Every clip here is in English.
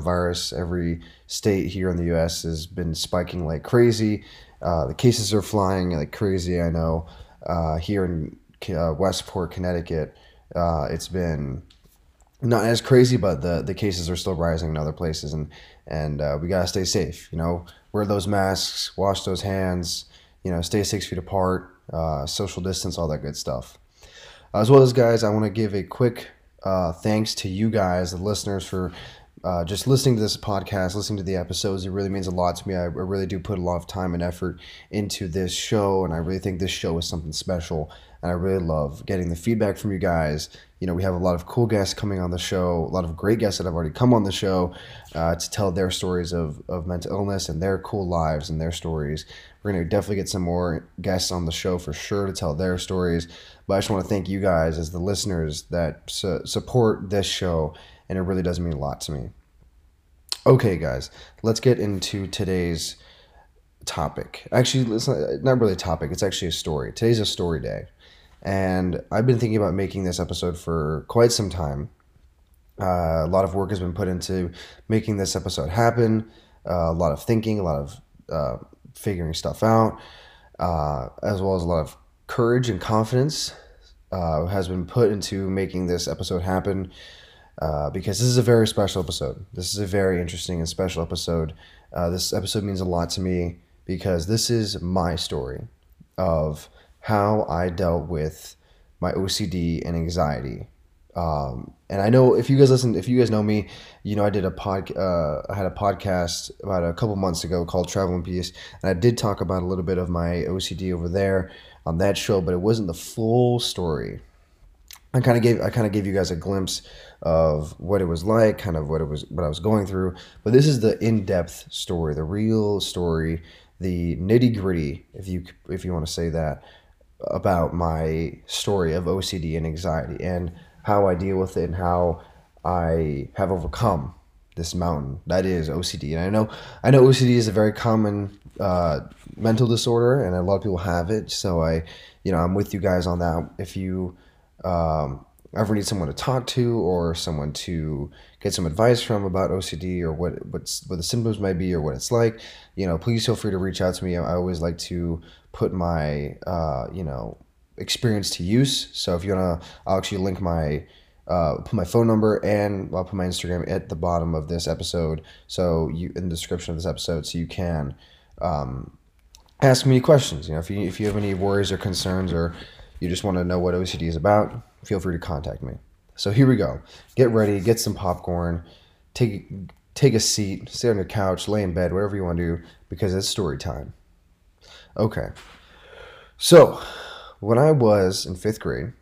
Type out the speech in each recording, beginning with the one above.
coronavirus. Every state here in the U.S. has been spiking like crazy. Uh, the cases are flying like crazy. I know uh, here in uh, Westport, Connecticut, uh, it's been not as crazy, but the the cases are still rising in other places, and and uh, we gotta stay safe. You know, wear those masks, wash those hands. You know, stay six feet apart, social distance, all that good stuff. As well as guys, I want to give a quick uh, thanks to you guys, the listeners, for uh, just listening to this podcast, listening to the episodes. It really means a lot to me. I, really do put a lot of time and effort into this show, and I really think this show is something special. And I really love getting the feedback from you guys, you know, we have a lot of cool guests coming on the show, a lot of great guests that have already come on the show uh, to tell their stories of, of mental illness and their cool lives and their stories. We're going to definitely get some more guests on the show for sure to tell their stories. But I just want to thank you guys as the listeners that su- support this show, and it really does mean a lot to me. Okay, guys, let's get into today's topic. Actually, it's not, not really a topic, it's actually a story. Today's a story day. And I've been thinking about making this episode for quite some time. Uh, a lot of work has been put into making this episode happen. Uh, a lot of thinking, a lot of uh, figuring stuff out, uh, as well as a lot of courage and confidence uh, has been put into making this episode happen. Uh, because this is a very special episode. This is a very interesting and special episode. this episode means a lot to me because this is my story of how I dealt with my OCD and anxiety. Um, and I know if you guys listen, if you guys know me, you know I did a pod, uh, I had a podcast about a couple months ago called Travel in Peace, and I did talk about a little bit of my OCD over there on that show, but it wasn't the full story. I kind of gave I kind of gave you guys a glimpse of what it was like, kind of what it was what I was going through. But this is the in depth story, the real story, the nitty gritty, if you if you want to say that, about my story of OCD and anxiety and how I deal with it and how I have overcome this mountain that is OCD. And I know I know OCD is a very common uh, mental disorder, and a lot of people have it. So I, you know, I'm with you guys on that. If you um, ever need someone to talk to or someone to get some advice from about OCD or what what's what the symptoms might be or what it's like, you know, please feel free to reach out to me. I always like to put my uh, you know experience to use. So if you wanna, I'll actually link my uh, put my phone number and I'll put my Instagram at the bottom of this episode. So you in the description of this episode, so you can um, ask me questions. You know, if you if you have any worries or concerns or you just want to know what OCD is about, feel free to contact me. So here we go. Get ready, get some popcorn, take take a seat, sit on your couch, lay in bed, whatever you want to do, because it's story time. Okay. So, when I was in fifth grade,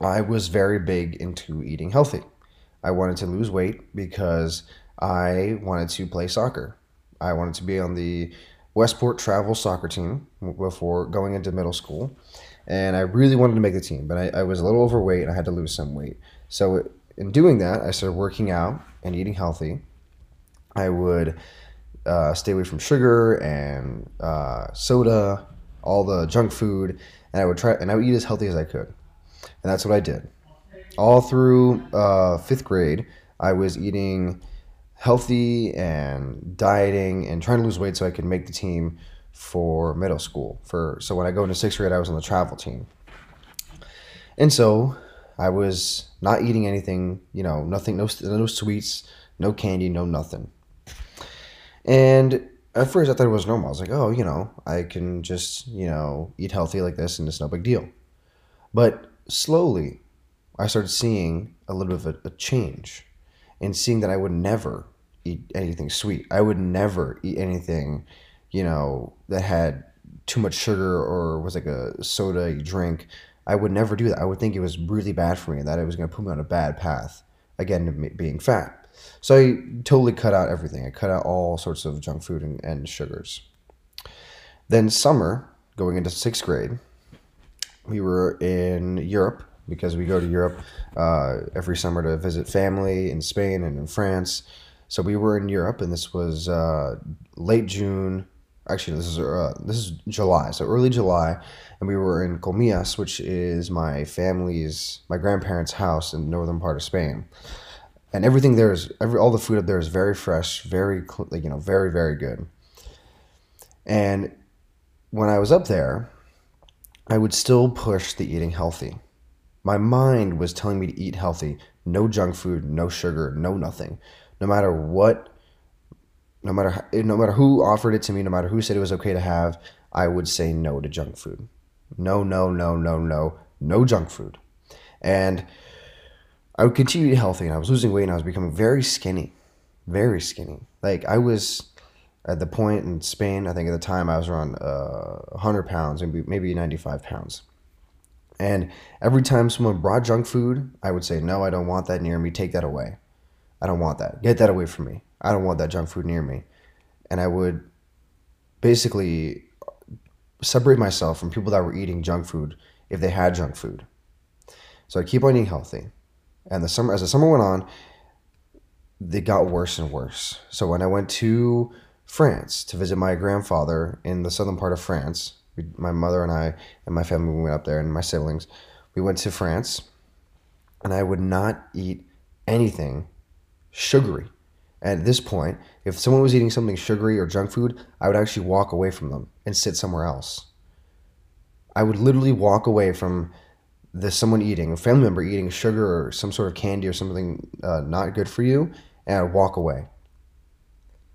I was very big into eating healthy. I wanted to lose weight because I wanted to play soccer. I wanted to be on the Westport travel soccer team before going into middle school. And I really wanted to make the team, but I, I was a little overweight and I had to lose some weight. So, in doing that, I started working out and eating healthy. I would uh, stay away from sugar and uh, soda, all the junk food, and I would try and I would eat as healthy as I could, and that's what I did. All through uh, fifth grade, I was eating healthy and dieting and trying to lose weight so I could make the team for middle school. For so when I go into sixth grade, I was on the travel team, and so I was not eating anything. You know, nothing, no no sweets, no candy, no nothing. And at first, I thought it was normal. I was like, oh, you know, I can just, you know, eat healthy like this and it's no big deal. But slowly, I started seeing a little bit of a, a change and seeing that I would never eat anything sweet. I would never eat anything, you know, that had too much sugar or was like a soda drink. I would never do that. I would think it was really bad for me and that it was going to put me on a bad path. Again, being fat. So I totally cut out everything. I cut out all sorts of junk food and, and sugars. Then summer, going into sixth grade, we were in Europe because we go to Europe uh, every summer to visit family in Spain and in France. So we were in Europe, and this was uh, late June. Actually, this is uh, this is July, so early July, and we were in Comillas, which is my family's, my grandparents' house in the northern part of Spain and everything there is every all the food up there is very fresh, very like, you know, very very good. And when I was up there, I would still push the eating healthy. My mind was telling me to eat healthy, no junk food, no sugar, no nothing. No matter what no matter no matter who offered it to me, no matter who said it was okay to have, I would say no to junk food. No, no, no, no, no, no junk food. And I would continue to eat healthy, and I was losing weight, and I was becoming very skinny, very skinny. Like I was at the point in Spain, I think at the time I was around uh, 100 pounds, maybe maybe 95 pounds. And every time someone brought junk food, I would say, "No, I don't want that near me. Take that away. I don't want that. Get that away from me. I don't want that junk food near me." And I would basically separate myself from people that were eating junk food if they had junk food. So I keep on eating healthy. And the summer as the summer went on, they got worse and worse. So when I went to France to visit my grandfather in the southern part of France, we, my mother and I and my family we went up there and my siblings, we went to France, and I would not eat anything sugary. At this point, if someone was eating something sugary or junk food, I would actually walk away from them and sit somewhere else. I would literally walk away from the someone eating, a family member eating sugar or some sort of candy or something uh, not good for you, and I'd walk away.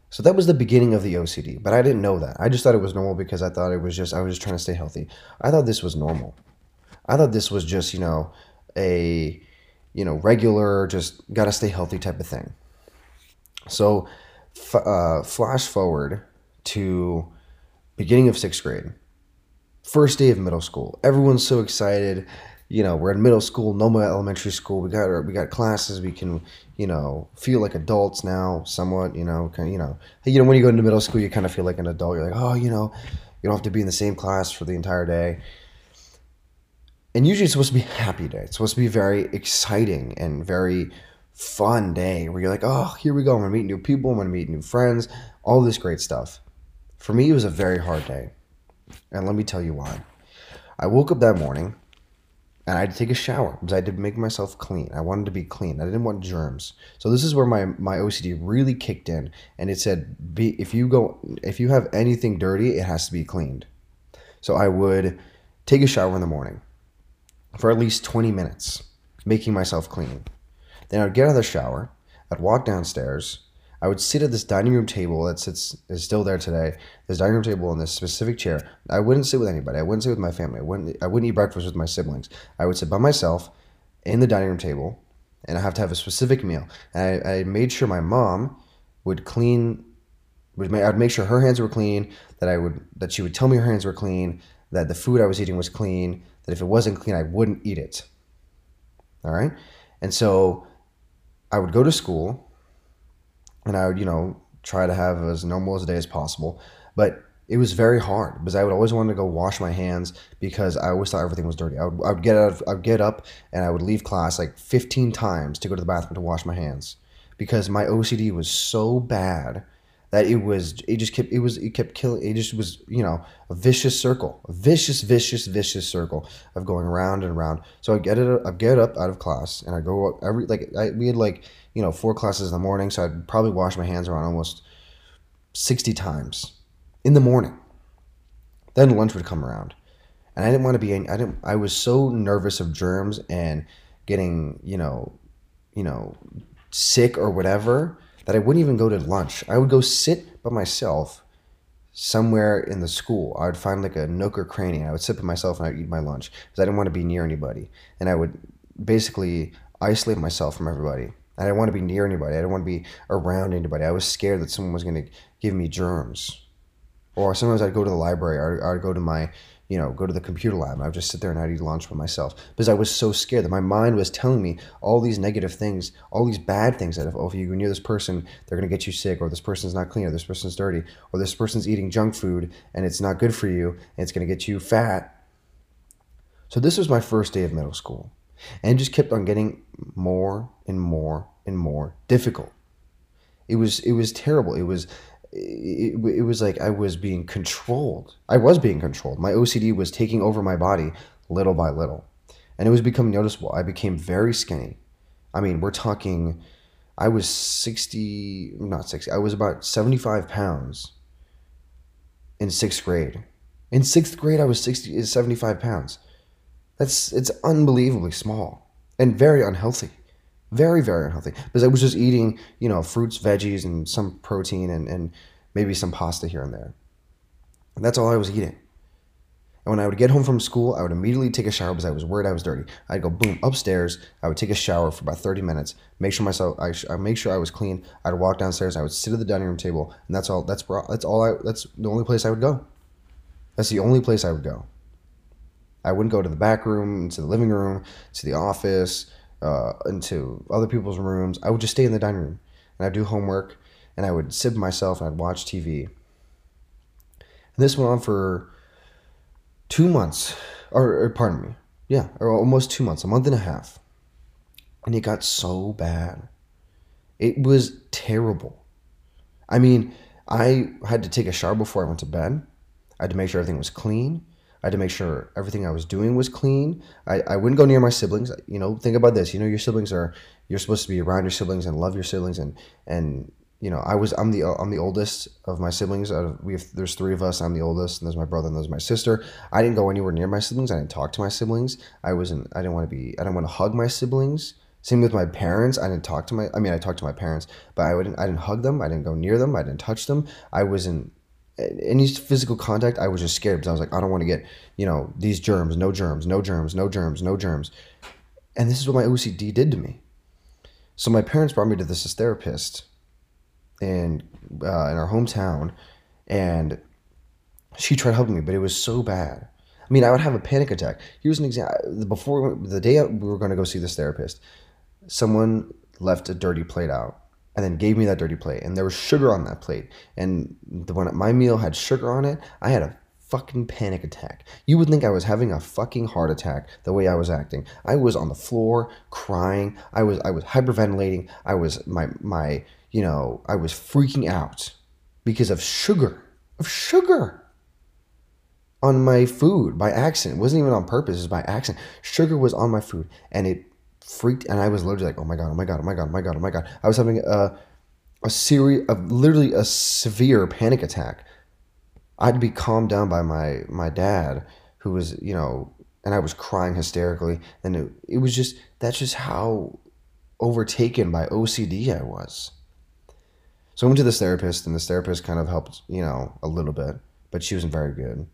So that was the beginning of the OCD, but I didn't know that. I just thought it was normal because I thought it was just I was just trying to stay healthy. I thought this was normal. I thought this was just you know a you know regular just gotta stay healthy type of thing. So f- uh, flash forward to beginning of sixth grade, first day of middle school. Everyone's so excited you know, we're in middle school, no more elementary school. We got our, we got classes. We can, you know, feel like adults now, somewhat. You know, kind of, you know, you know, when you go into middle school, you kind of feel like an adult. You're like, oh, you know, you don't have to be in the same class for the entire day. And usually, it's supposed to be a happy day. It's supposed to be very exciting and very fun day where you're like, oh, here we go. I'm gonna meet new people. I'm gonna meet new friends. All this great stuff. For me, it was a very hard day, and let me tell you why. I woke up that morning and I had to take a shower because I had to make myself clean. I wanted to be clean. I didn't want germs. So this is where my my OCD really kicked in, and it said, "Be if you go if you have anything dirty, it has to be cleaned." So I would take a shower in the morning for at least twenty minutes, making myself clean. Then I'd get out of the shower. I'd walk downstairs. I would sit at this dining room table that sits is still there today. This dining room table in this specific chair. I wouldn't sit with anybody. I wouldn't sit with my family. I wouldn't. I wouldn't eat breakfast with my siblings. I would sit by myself in the dining room table, and I have to have a specific meal. And I, I made sure my mom would clean. Would I'd make sure her hands were clean. That I would that she would tell me her hands were clean. That the food I was eating was clean. That if it wasn't clean, I wouldn't eat it. All right, and so I would go to school and I would, you know, try to have as normal as a day as possible. But it was very hard because I would always want to go wash my hands because I always thought everything was dirty. I would, I would get out, I would get up and I would leave class like 15 times to go to the bathroom to wash my hands because my OCD was so bad that it was it just kept it was it kept killing it just was you know a vicious circle a vicious vicious vicious circle of going around and around so i get it i get up out of class and i go up every like I, we had like you know, four classes in the morning, so I'd probably wash my hands around almost 60 times in the morning. Then lunch would come around. And I didn't want to be any. I didn't I was so nervous of germs and getting, you know, you know, sick or whatever that I wouldn't even go to lunch. I would go sit by myself somewhere in the school. I would find like a nook or cranny and I would sit by myself and I would eat my lunch because I didn't want to be near anybody. And I would basically isolate myself from everybody. I didn't want to be near anybody. I didn't want to be around anybody. I was scared that someone was going to give me germs. Or sometimes I'd go to the library or I'd go to my, you know, go to the computer lab and I would just sit there and I'd eat lunch by myself because I was so scared that my mind was telling me all these negative things, all these bad things that if, oh, if you go near this person, they're going to get you sick or this person's not clean or this person's dirty or this person's eating junk food and it's not good for you and it's going to get you fat. So this was my first day of middle school. And it just kept on getting more and more and more difficult. It was it was terrible. It was it, it was like I was being controlled. I was being controlled. My OCD was taking over my body little by little. And it was becoming noticeable. I became very skinny. I mean, we're talking I was 60, not 60, I was about 75 pounds in sixth grade. In sixth grade, I was 60, 75 pounds. That's, it's unbelievably small and very unhealthy. Very, very unhealthy. Because I was just eating, you know, fruits, veggies, and some protein and, and maybe some pasta here and there. And that's all I was eating. And when I would get home from school, I would immediately take a shower because I was worried I was dirty. I'd go boom upstairs. I would take a shower for about thirty minutes. Make sure myself, I, I make sure I was clean. I'd walk downstairs. I would sit at the dining room table, and that's all. That's that's all. I that's the only place I would go. That's the only place I would go. I wouldn't go to the back room, to the living room, to the office, uh, into other people's rooms. I would just stay in the dining room, and I'd do homework, and I would sit myself, and I'd watch TV. And this went on for two months, or, or pardon me, yeah, or almost two months, a month and a half. And it got so bad. It was terrible. I mean, I had to take a shower before I went to bed. I had to make sure everything was clean. I had to make sure everything I was doing was clean. I, I wouldn't go near my siblings. You know, think about this. You know, your siblings are you're supposed to be around your siblings and love your siblings and and you know, I was I'm the I'm the oldest of my siblings. we have there's three of us. I'm the oldest, and there's my brother and there's my sister. I didn't go anywhere near my siblings. I didn't talk to my siblings. I wasn't. I didn't want to be. I didn't want to hug my siblings. Same with my parents. I didn't talk to my. I mean, I talked to my parents, but I wouldn't. I didn't hug them. I didn't go near them. I didn't touch them. I wasn't any physical contact. I was just scared because I was like, I don't want to get you know these germs. No germs. No germs. No germs. No germs. And this is what my OCD did to me. So my parents brought me to this therapist in uh, in our hometown, and she tried helping me, but it was so bad. I mean, I would have a panic attack. Here's an example. Before the day we were going to go see this therapist, someone left a dirty plate out and then gave me that dirty plate, and there was sugar on that plate. And the, when my meal had sugar on it, I had a fucking panic attack. You would think I was having a fucking heart attack the way I was acting. I was on the floor crying. I was I was hyperventilating. I was my my you know, I was freaking out because of sugar, of sugar on my food by accident. It wasn't even on purpose, it was by accident. Sugar was on my food and it freaked and I was literally like, oh my god, oh my god, oh my god, oh my god, oh my god. I was having a a series of literally a severe panic attack. I'd be calmed down by my my dad, who was, you know, and I was crying hysterically. And it, it was just that's just how overtaken by OCD I was. So I went to this therapist, and this therapist kind of helped, you know, a little bit, but she wasn't very good.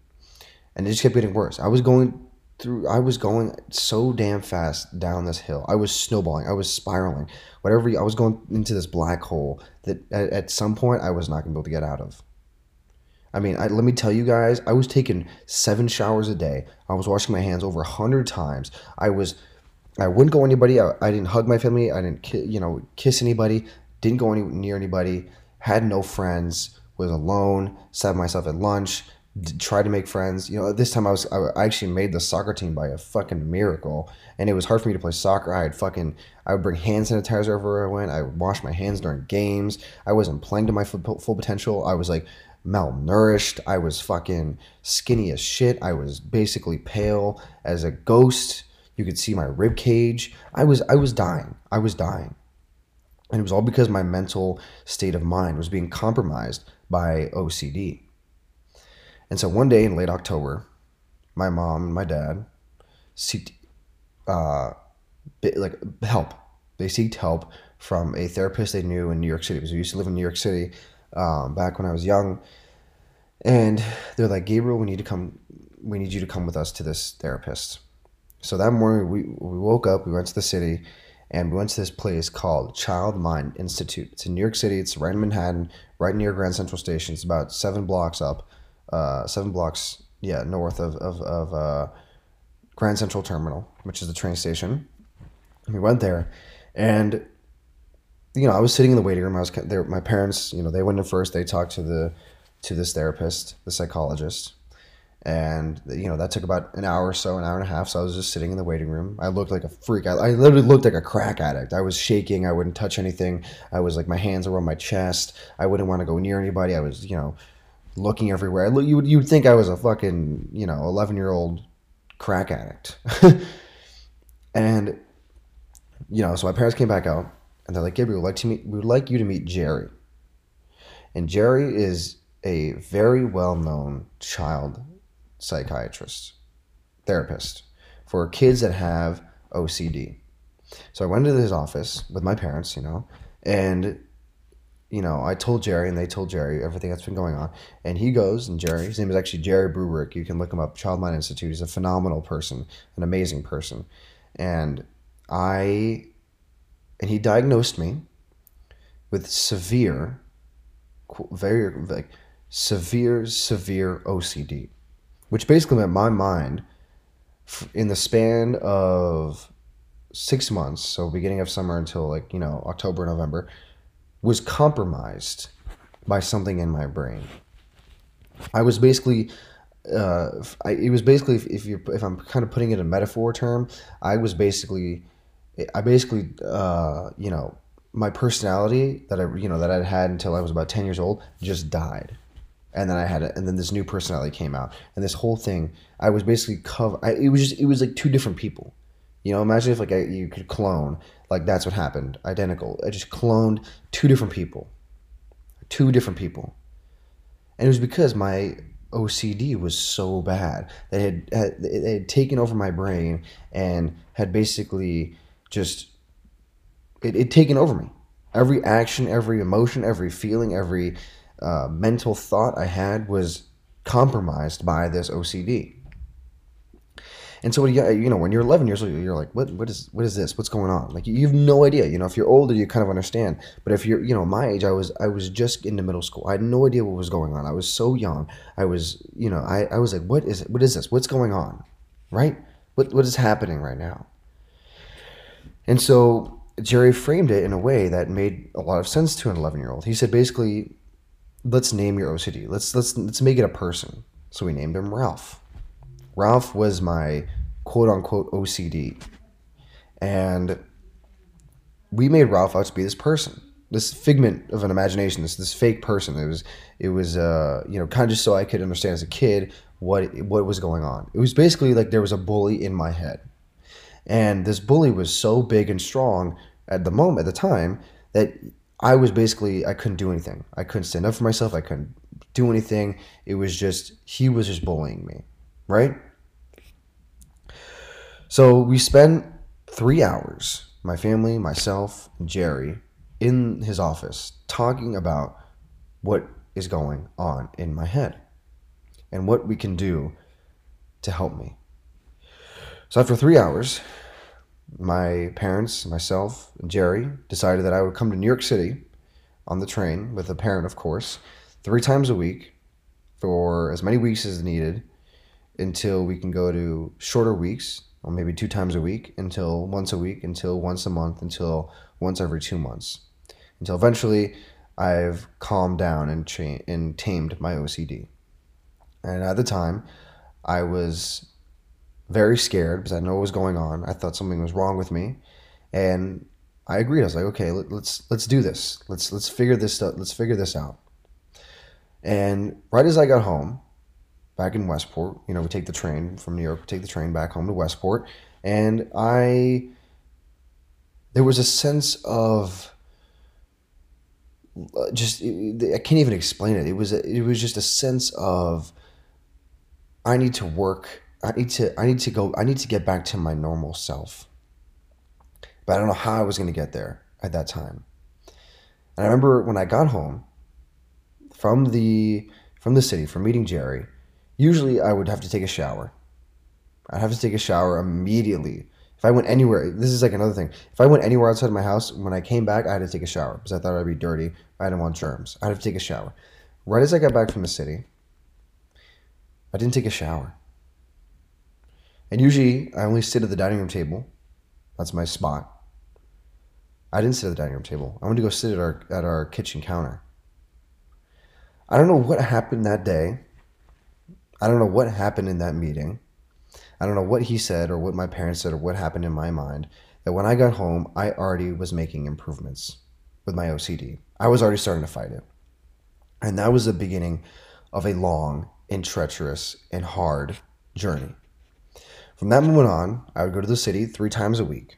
And it just kept getting worse. I was going through, I was going so damn fast down this hill. I was snowballing. I was spiraling. Whatever, I was going into this black hole that at, at some point I was not going to be able to get out of. I mean, I, let me tell you guys, I was taking seven showers a day. I was washing my hands over a hundred times. I was, I wouldn't go anybody. I, I didn't hug my family. I didn't, ki- you know, kiss anybody didn't go any, near anybody, had no friends, was alone, sat myself at lunch, tried to make friends. You know, this time I was I actually made the soccer team by a fucking miracle, and it was hard for me to play soccer. I had fucking I would bring hand sanitizer everywhere I went. I would wash my hands during games. I wasn't playing to my full, full potential. I was like malnourished. I was fucking skinny as shit. I was basically pale as a ghost. You could see my rib cage. I was I was dying. I was dying. And it was all because my mental state of mind was being compromised by OCD. And so one day in late October, my mom and my dad seeked uh, like help. They seeked help from a therapist they knew in New York City because we used to live in New York City um, back when I was young. And they're like, Gabriel, we need to come. We need you to come with us to this therapist. So that morning, we, we woke up. We went to the city and we went to this place called Child Mind Institute. It's in New York City. It's right in Manhattan, right near Grand Central Station. It's about seven blocks up, uh, seven blocks, yeah, north of of, of uh, Grand Central Terminal, which is the train station. We went there, and you know, I was sitting in the waiting room. I was there. My parents, you know, they went in first. They talked to the to this therapist, the psychologist, and you know that took about an hour or so an hour and a half so i was just sitting in the waiting room i looked like a freak i, I literally looked like a crack addict i was shaking i wouldn't touch anything i was like my hands were on my chest i wouldn't want to go near anybody i was you know looking everywhere you would you'd think i was a fucking you know 11 year old crack addict and you know so my parents came back out and they're like, Gabriel, we'd like to meet. We would like you to meet Jerry. And Jerry is a very well-known child psychiatrist, therapist for kids that have OCD. So I went into his office with my parents, you know, and you know, I told Jerry and they told Jerry everything that's been going on. And he goes, and Jerry, his name is actually Jerry Bubrick. You can look him up, Child Mind Institute. He's a phenomenal person, an amazing person. And I, and he diagnosed me with severe, very, like, severe, severe OCD, which basically meant my mind, in the span of six months, so beginning of summer until like, you know, October, November, was compromised by something in my brain. I was basically, uh, I, it was basically if, if you if I'm kind of putting it in a metaphor term, I was basically, I basically, uh, you know, my personality that I you know that I'd had until I was about ten years old just died, and then I had it, and then this new personality came out, and this whole thing, I was basically cover. I, it was just it was like two different people. You know, imagine if like I, you could clone like that's what happened. Identical. I just cloned two different people. Two different people. And it was because my OCD was so bad that it had, it had taken over my brain and had basically just it had taken over me. Every action, every emotion, every feeling, every uh, mental thought I had was compromised by this OCD. And so, you, know, when you're 11 years old, you're like, what, what is, what is this? What's going on? Like, you have no idea. You know, if you're older, you kind of understand. But if you're, you know, my age, I was, I was just into middle school. I had no idea what was going on. I was so young. I was, you know, I, I was like, what is, what is this? What's going on? Right? What, what is happening right now? And so Jerry framed it in a way that made a lot of sense to an 11 year old. He said, basically, let's name your OCD. Let's, let's, let's make it a person. So we named him Ralph. Ralph was my quote unquote OCD. And we made Ralph out to be this person, this figment of an imagination, this this fake person. It was it was uh, you know kind of just so I could understand as a kid what what was going on. It was basically like there was a bully in my head, and this bully was so big and strong at the moment at the time that I was basically I couldn't do anything. I couldn't stand up for myself. I couldn't do anything. It was just he was just bullying me, right? So we spent three hours, my family, myself, and Jerry, in his office talking about what is going on in my head and what we can do to help me. So after three hours, my parents, myself, and Jerry decided that I would come to New York City on the train with a parent, of course, three times a week for as many weeks as needed until we can go to shorter weeks or maybe two times a week until once a week until once a month until once every two months until eventually I've calmed down and cha- and tamed my OCD. And at the time, I was very scared because I know what was going on. I thought something was wrong with me, and I agreed. I was like, okay, let, let's let's do this. Let's let's figure this out. Let's figure this out. And right as I got home, back in Westport. You know, we take the train from New York, we take the train back home to Westport, and I there was a sense of uh, just I can't even explain it. It was it was just a sense of I need to work. I need to I need to go. I need to get back to my normal self. But I don't know how I was going to get there at that time. And I remember when I got home from the from the city from meeting Jerry, usually I would have to take a shower. I'd have to take a shower immediately. If I went anywhere, this is like another thing. If I went anywhere outside of my house, when I came back, I had to take a shower because I thought I'd be dirty. I didn't want germs. I had to take a shower. Right as I got back from the city, I didn't take a shower. And usually I only sit at the dining room table. That's my spot. I didn't sit at the dining room table. I went to go sit at our at our kitchen counter. I don't know what happened that day I don't know what happened in that meeting. I don't know what he said or what my parents said or what happened in my mind. That when I got home, I already was making improvements with my OCD. I was already starting to fight it. And that was the beginning of a long and treacherous and hard journey. From that moment on, I would go to the city three times a week.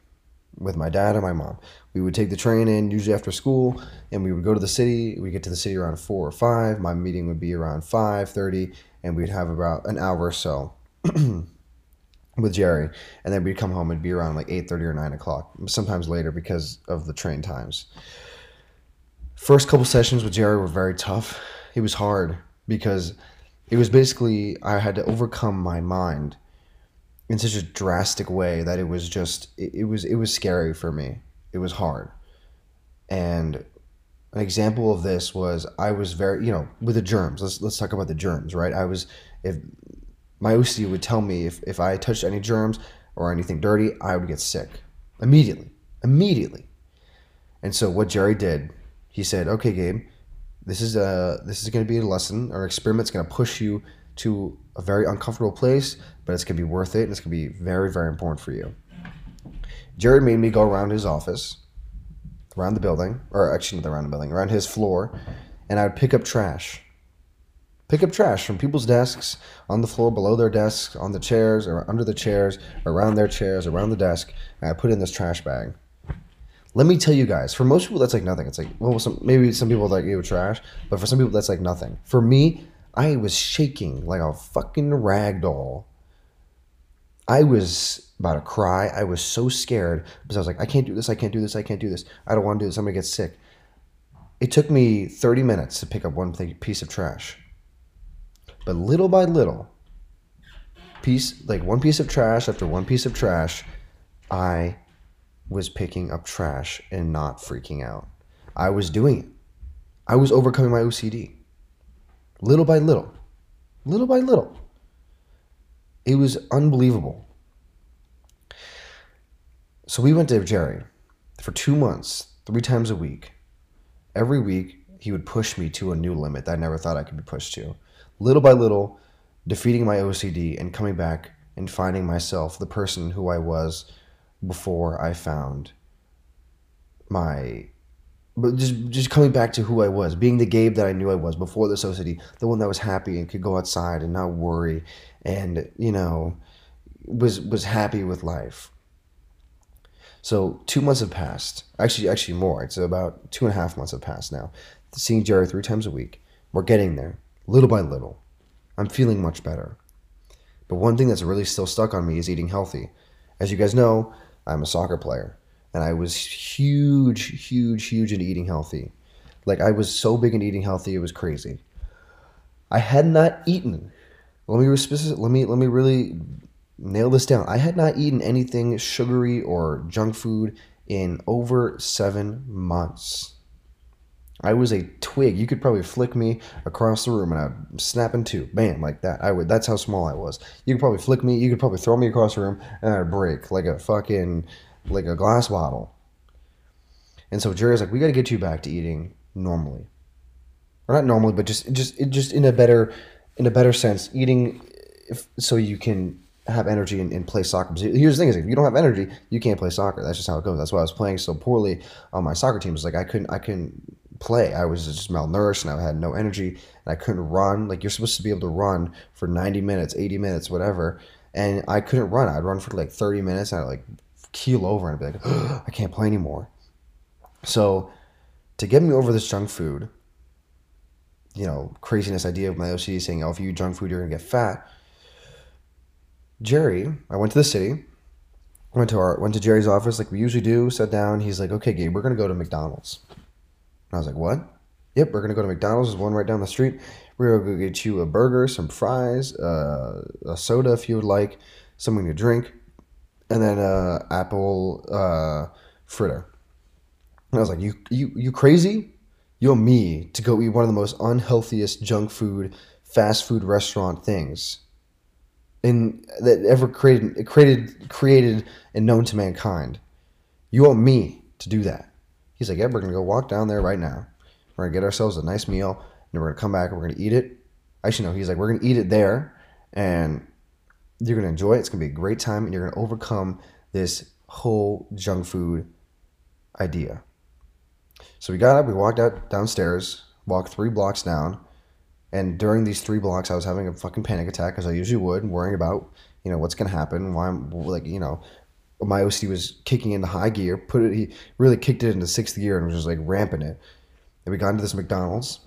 with my dad and my mom. We would take the train in usually after school, and we would go to the city. We get to the city around four or five. My meeting would be around five thirty, and we'd have about an hour or so with Jerry, and then we'd come home. It'd be around like eight thirty or nine o'clock, sometimes later because of the train times. First couple sessions with Jerry were very tough. It was hard because it was basically I had to overcome my mind in such a drastic way that it was just it, it was it was scary for me. It was hard. And an example of this was I was very you know with the germs. Let's let's talk about the germs, right? I was if my OC would tell me if if I touched any germs or anything dirty, I would get sick immediately, immediately. And so what Jerry did, he said, "Okay, Gabe, this is a this is going to be a lesson or experiment. It's going to push you to a very uncomfortable place, but it's going to be worth it and it's going to be very, very important for you. Jerry made me go around his office, around the building, or actually not around the building, around his floor, and I would pick up trash. Pick up trash from people's desks, on the floor, below their desks, on the chairs, or under the chairs, around their chairs, around the desk, and I put in this trash bag. Let me tell you guys, for most people, that's like nothing. It's like, well, some, maybe some people like you trash, but for some people, that's like nothing. For me, I was shaking like a fucking rag doll. I was about to cry. I was so scared because I was like, I can't do this. I can't do this. I can't do this. I don't want to do this. I'm going to get sick. It took me 30 minutes to pick up one piece of trash. But little by little, piece like one piece of trash after one piece of trash, I was picking up trash and not freaking out. I was doing it. I was overcoming my OCD little by little, little by little. It was unbelievable. So we went to Jerry for two months, three times a week. Every week, he would push me to a new limit that I never thought I could be pushed to. Little by little, defeating my OCD and coming back and finding myself the person who I was before I found my but just just coming back to who I was, being the Gabe that I knew I was before the society, the one that was happy and could go outside and not worry, and you know, was was happy with life. So two months have passed. Actually, actually more. It's about two and a half months have passed now. Seeing Jerry three times a week. We're getting there, little by little. I'm feeling much better. But one thing that's really still stuck on me is eating healthy. As you guys know, I'm a soccer player and I was huge, huge, huge into eating healthy. Like I was so big into eating healthy, it was crazy. I had not eaten. Let me specific, let me let me really nail this down. I had not eaten anything sugary or junk food in over seven months. I was a twig. You could probably flick me across the room and I'd snap in two. Bam, like that. I would that's how small I was. You could probably flick me, you could probably throw me across the room and I'd break like a fucking like a glass bottle. And so Jerry's like, we got to get you back to eating normally, or not normally, but just just just in a better in a better sense, eating if, so you can have energy and, and play soccer. Here's the thing: is if you don't have energy, you can't play soccer. That's just how it goes. That's why I was playing so poorly on my soccer team. It's like I couldn't I couldn't play. I was just malnourished and I had no energy and I couldn't run. Like you're supposed to be able to run for 90 minutes, 80 minutes, whatever. And I couldn't run. I'd run for like 30 minutes and I'd like keel over and be like, oh, I can't play anymore. So to get me over this junk food, you know, craziness idea of my OCD saying, oh, if you eat junk food, you're going to get fat. Jerry, I went to the city, went to our went to Jerry's office like we usually do, sat down. He's like, okay, Gabe, we're going to go to McDonald's. And I was like, what? Yep, we're going to go to McDonald's. There's one right down the street. We're going to get you a burger, some fries, uh, a soda if you would like, something to drink and then uh, apple uh, fritter. And I was like, "You you you crazy? You want me to go eat one of the most unhealthiest junk food, fast food restaurant things, in that ever created created created and known to mankind? You want me to do that?" He's like, "Yeah, we're gonna go walk down there right now. We're gonna get ourselves a nice meal, and we're gonna come back and we're gonna eat it." Actually, no, he's like, "We're gonna eat it there, and you're going to enjoy it. It's going to be a great time, and you're going to overcome this whole junk food idea. So we got up, we walked out downstairs, walked three blocks down, and during these three blocks, I was having a fucking panic attack, as I usually would, worrying about, you know, what's going to happen, why I'm, like, you know, my OCD was kicking into high gear. Put it, he really kicked it into sixth gear and was just like ramping it. And we got into this McDonald's,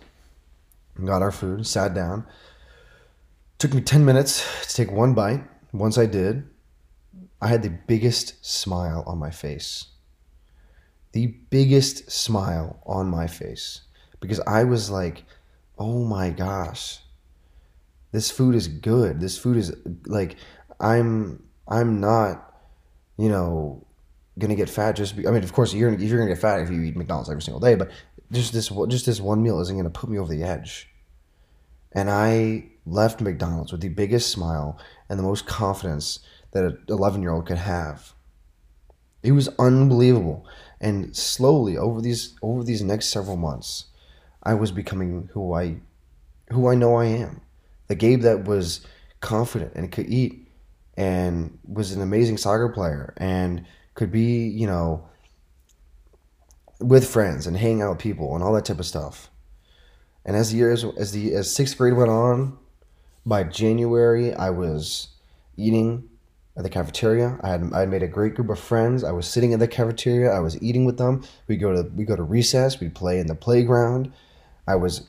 got our food, sat down. Took me ten minutes to take one bite. Once I did, I had the biggest smile on my face. The biggest smile on my face because I was like, "Oh my gosh, this food is good. This food is like I'm I'm not, you know, gonna get fat just. Be, I mean, of course, you're you're gonna get fat if you eat McDonald's every single day, but just this just this one meal isn't gonna put me over the edge. And I left McDonald's with the biggest smile and the most confidence that an 11 year old could have. It was unbelievable. And slowly over these over these next several months, I was becoming who I who I know I am. The Gabe that was confident and could eat and was an amazing soccer player and could be, you know, with friends and hang out with people and all that type of stuff. And as the years as the as sixth grade went on, by January I was eating at the cafeteria. I had I had made a great group of friends. I was sitting in the cafeteria. I was eating with them. We go to we go to recess. We'd play in the playground. I was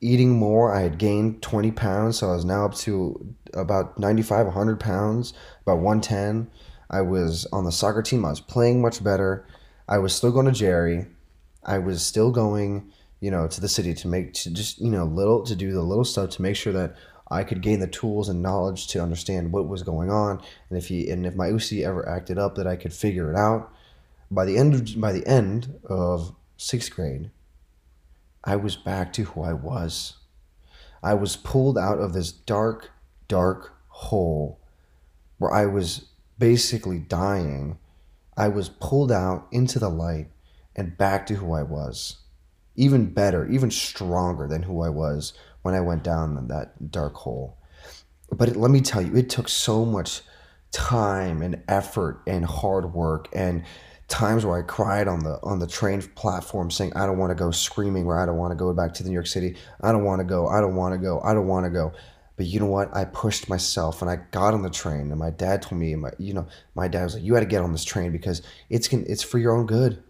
eating more. I had gained 20 pounds, so I was now up to about 95, 100 pounds, about 110. I was on the soccer team. I was playing much better. I was still going to Jerry. I was still going, you know, to the city to make to just you know little to do the little stuff to make sure that I could gain the tools and knowledge to understand what was going on, and if he and if my OC ever acted up, that I could figure it out. By the end of by the end of sixth grade, I was back to who I was. I was pulled out of this dark, dark hole where I was basically dying. I was pulled out into the light and back to who I was. Even better, even stronger than who I was when I went down that dark hole. But let me tell you, it took so much time and effort and hard work and times where I cried on the on the train platform saying I don't want to go screaming where I don't want to go back to the New York City. I don't want to go. I don't want to go. I don't want to go. But you know what? I pushed myself and I got on the train and my dad told me my you know my dad was like you got to get on this train because it's it's for your own good.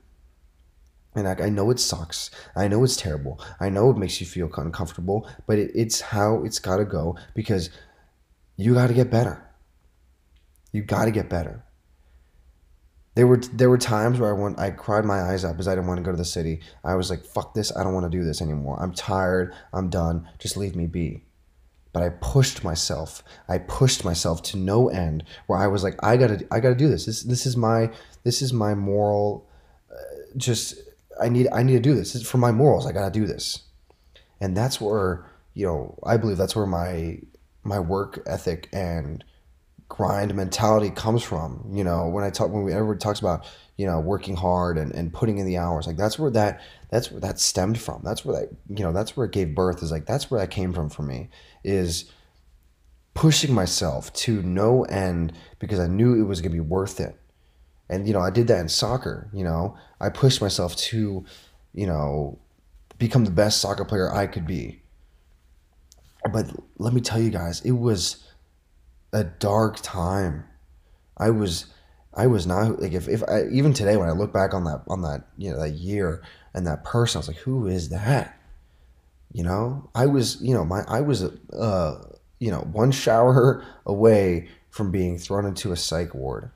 And I, I know it sucks. I know it's terrible. I know it makes you feel uncomfortable, but it, it's how it's got to go because you got to get better. You got to get better. There were there were times where I went I cried my eyes out because I didn't want to go to the city. I was like, "Fuck this! I don't want to do this anymore. I'm tired. I'm done. Just leave me be." But I pushed myself. I pushed myself to no end. Where I was like, "I gotta I gotta do this. This this is my this is my moral. Uh, just I need I need to do this. this for my morals. I gotta do this." And that's where you know I believe that's where my my work ethic and grind mentality comes from. You know, when I talk, when we, everybody talks about, you know, working hard and, and putting in the hours, like that's where that, that's where that stemmed from. That's where that, you know, that's where it gave birth is like, that's where that came from for me is pushing myself to no end because I knew it was to be worth it. And, you know, I did that in soccer, you know, I pushed myself to, you know, become the best soccer player I could be. But let me tell you guys, it was, a dark time. I was I was not like if, if I even today when I look back on that on that you know that year and that person I was like who is that you know I was you know my I was uh you know one shower away from being thrown into a psych ward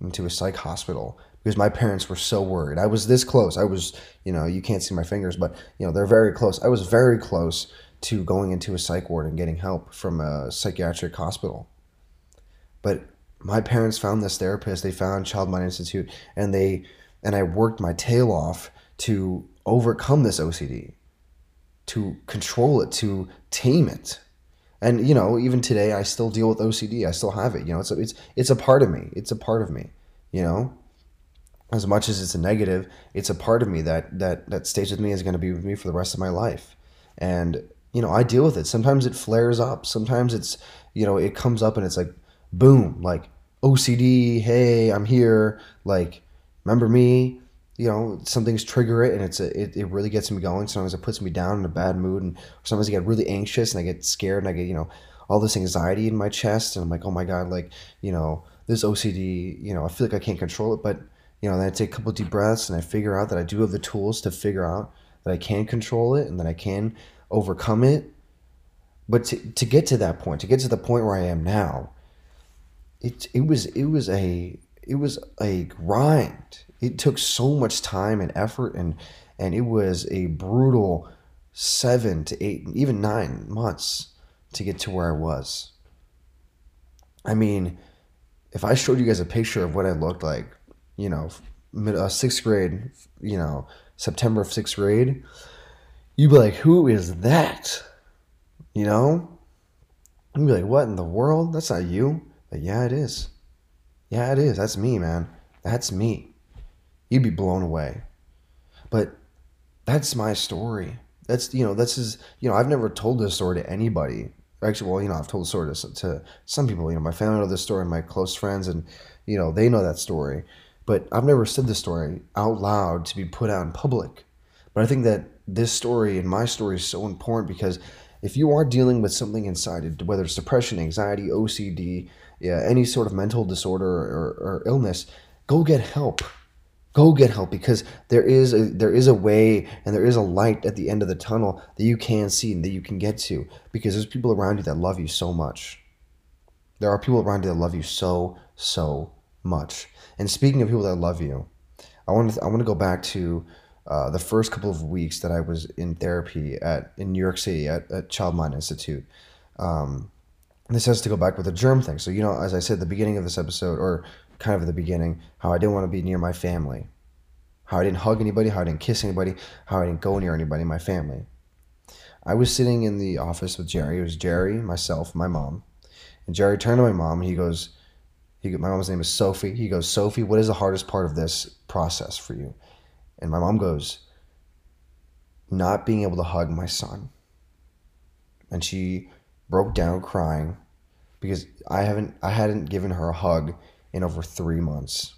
into a psych hospital because my parents were so worried I was this close I was you know you can't see my fingers but you know they're very close I was very close to going into a psych ward and getting help from a psychiatric hospital but my parents found this therapist. They found Child Mind Institute, and they and I worked my tail off to overcome this OCD, to control it, to tame it. And you know, even today, I still deal with OCD. I still have it. You know, it's a, it's it's a part of me. It's a part of me. You know, as much as it's a negative, it's a part of me that that that stays with me is going to be with me for the rest of my life. And you know, I deal with it. Sometimes it flares up. Sometimes it's you know, it comes up and it's like boom, like OCD, hey, I'm here, like, remember me? You know, some things trigger it and it's a, it, it really gets me going. Sometimes it puts me down in a bad mood and sometimes I get really anxious and I get scared and I get, you know, all this anxiety in my chest and I'm like, oh my God, like, you know, this OCD, you know, I feel like I can't control it, but you know, then I take a couple deep breaths and I figure out that I do have the tools to figure out that I can control it and that I can overcome it. But to, to get to that point, to get to the point where I am now, it it was it was a it was a grind. It took so much time and effort and and it was a brutal seven to eight, even nine months to get to where I was. I mean, if I showed you guys a picture of what I looked like, you know, mid, uh, sixth grade, you know, September of sixth grade, you'd be like, who is that? You know? You'd be like, what in the world? That's not you. But yeah, it is. Yeah, it is. That's me, man. That's me. You'd be blown away. But that's my story. That's you know, that's is you know, I've never told this story to anybody. Actually, well, you know, I've told the story to, to some people. You know, my family know this story, my close friends, and you know, they know that story. But I've never said this story out loud to be put out in public. But I think that this story and my story is so important because if you are dealing with something inside, whether it's depression, anxiety, OCD, yeah, any sort of mental disorder or, or illness, go get help. Go get help because there is a there is a way and there is a light at the end of the tunnel that you can see and that you can get to because there's people around you that love you so much. There are people around you that love you so so much. And speaking of people that love you i want to i want to go back to uh, the first couple of weeks that i was in therapy at in new york city at, at child mind institute. Um, this has to go back with the germ thing so you know as i said at the beginning of this episode or kind of at the beginning, how I didn't want to be near my family, how I didn't hug anybody, how I didn't kiss anybody, how I didn't go near anybody in my family. I was sitting in the office with Jerry. It was Jerry, myself, my mom. And Jerry turned to my mom and he goes, he, my mom's name is Sophie. He goes, Sophie, what is the hardest part of this process for you? And my mom goes, not being able to hug my son. And she broke down crying because I haven't I hadn't given her a hug in over three months.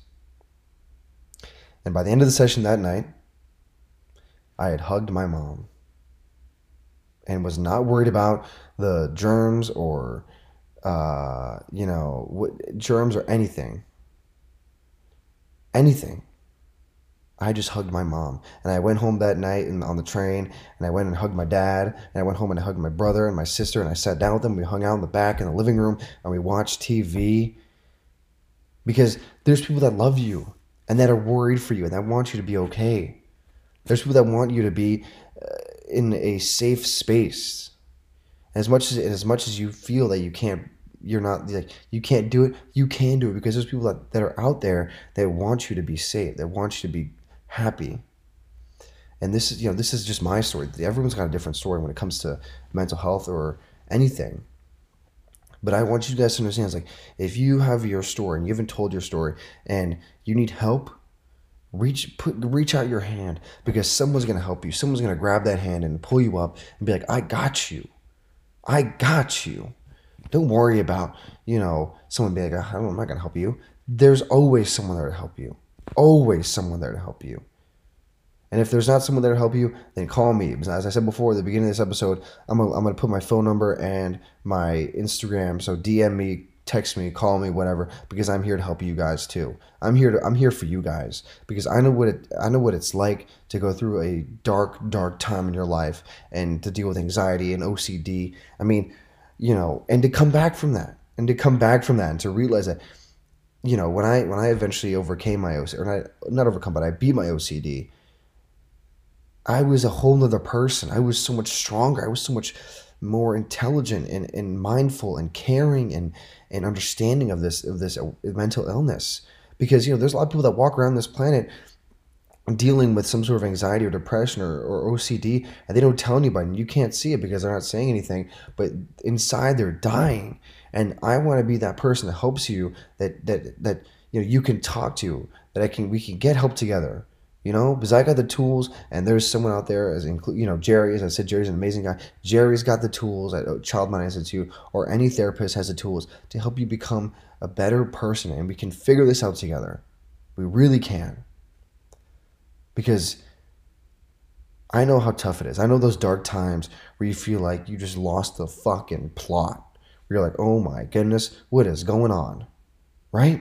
And by the end of the session that night, I had hugged my mom and was not worried about the germs or, uh, you know, what, germs or anything. Anything. I just hugged my mom. And I went home that night and on the train and I went and hugged my dad. And I went home and I hugged my brother and my sister and I sat down with them. We hung out in the back in the living room and we watched TV because there's people that love you and that are worried for you and that want you to be okay. There's people that want you to be uh, in a safe space. as much as as much as you feel that you can't you're not like you can't do it, you can do it because there's people that, that are out there that want you to be safe, that want you to be happy. And this is you know, this is just my story. Everyone's got a different story when it comes to mental health or anything. But I want you guys to understand, it's like if you have your story and you haven't told your story and you need help, reach put reach out your hand because someone's gonna help you. Someone's gonna grab that hand and pull you up and be like, I got you. I got you. Don't worry about, you know, someone being like, ah, I'm not gonna help you. There's always someone there to help you. Always someone there to help you. And if there's not someone there to help you, then call me. As I said before at the beginning of this episode, I'm gonna, I'm gonna put my phone number and my Instagram. So DM me, text me, call me, whatever, because I'm here to help you guys too. I'm here to I'm here for you guys because I know what it I know what it's like to go through a dark, dark time in your life and to deal with anxiety and OCD. I mean, you know, and to come back from that. And to come back from that and to realize that you know, when I when I eventually overcame my OCD, or not, not overcome, but I beat my OCD, I was a whole nother person. I was so much stronger. I was so much more intelligent and, and mindful and caring and, and understanding of this of this mental illness. Because you know, there's a lot of people that walk around this planet dealing with some sort of anxiety or depression or, or OCD and they don't tell anybody and you can't see it because they're not saying anything, but inside they're dying. And I want to be that person that helps you that that that you know you can talk to, that I can we can get help together you know, because I got the tools, and there's someone out there, as include, you know, Jerry. As I said, Jerry's an amazing guy. Jerry's got the tools at oh, Child Mind Institute, or any therapist has the tools to help you become a better person, and we can figure this out together. We really can. Because I know how tough it is. I know those dark times where you feel like you just lost the fucking plot. Where you're like, oh my goodness, what is going on? right?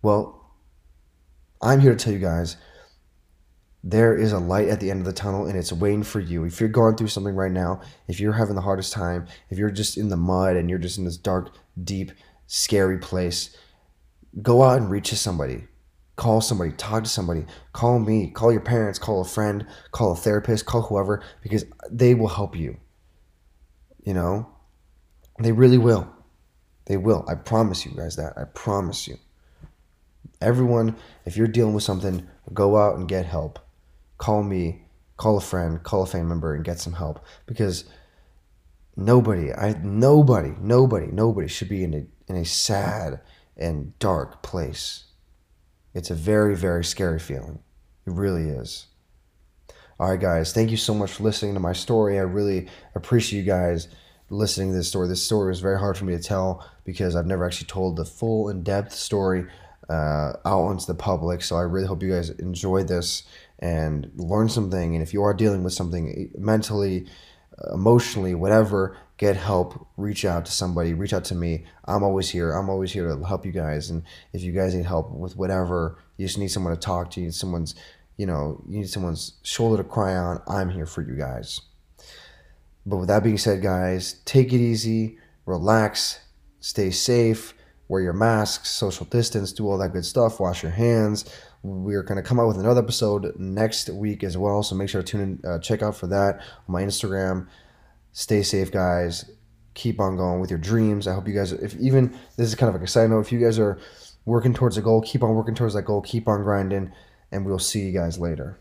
Well, I'm here to tell you guys there is a light at the end of the tunnel and it's waiting for you. If you're going through something right now, if you're having the hardest time, if you're just in the mud and you're just in this dark, deep, scary place, go out and reach to somebody. Call somebody, talk to somebody, call me, call your parents, call a friend, call a therapist, call whoever, because they will help you. You know, they really will. They will. I promise you guys that. I promise you. Everyone, if you're dealing with something, go out and get help call me, call a friend, call a family member, and get some help because nobody, I nobody, nobody, nobody should be in a in a sad and dark place. It's a very, very scary feeling. It really is. All right, guys, thank you so much for listening to my story. I really appreciate you guys listening to this story. This story was very hard for me to tell because I've never actually told the full in depth story uh, out into the public. So I really hope you guys enjoyed this and learn something. And if you are dealing with something mentally, emotionally, whatever, get help. Reach out to somebody. Reach out to me. I'm always here. I'm always here to help you guys. And if you guys need help with whatever, you just need someone to talk to. You need someone's, you know, you need someone's shoulder to cry on. I'm here for you guys. But with that being said, guys, take it easy, relax, stay safe, wear your masks, social distance, do all that good stuff, wash your hands we're going to come out with another episode next week as well. So make sure to tune in, uh, check out for that on my Instagram. Stay safe, guys. Keep on going with your dreams. I hope you guys, if even this is kind of like a side note, if you guys are working towards a goal, keep on working towards that goal, keep on grinding, and we'll see you guys later.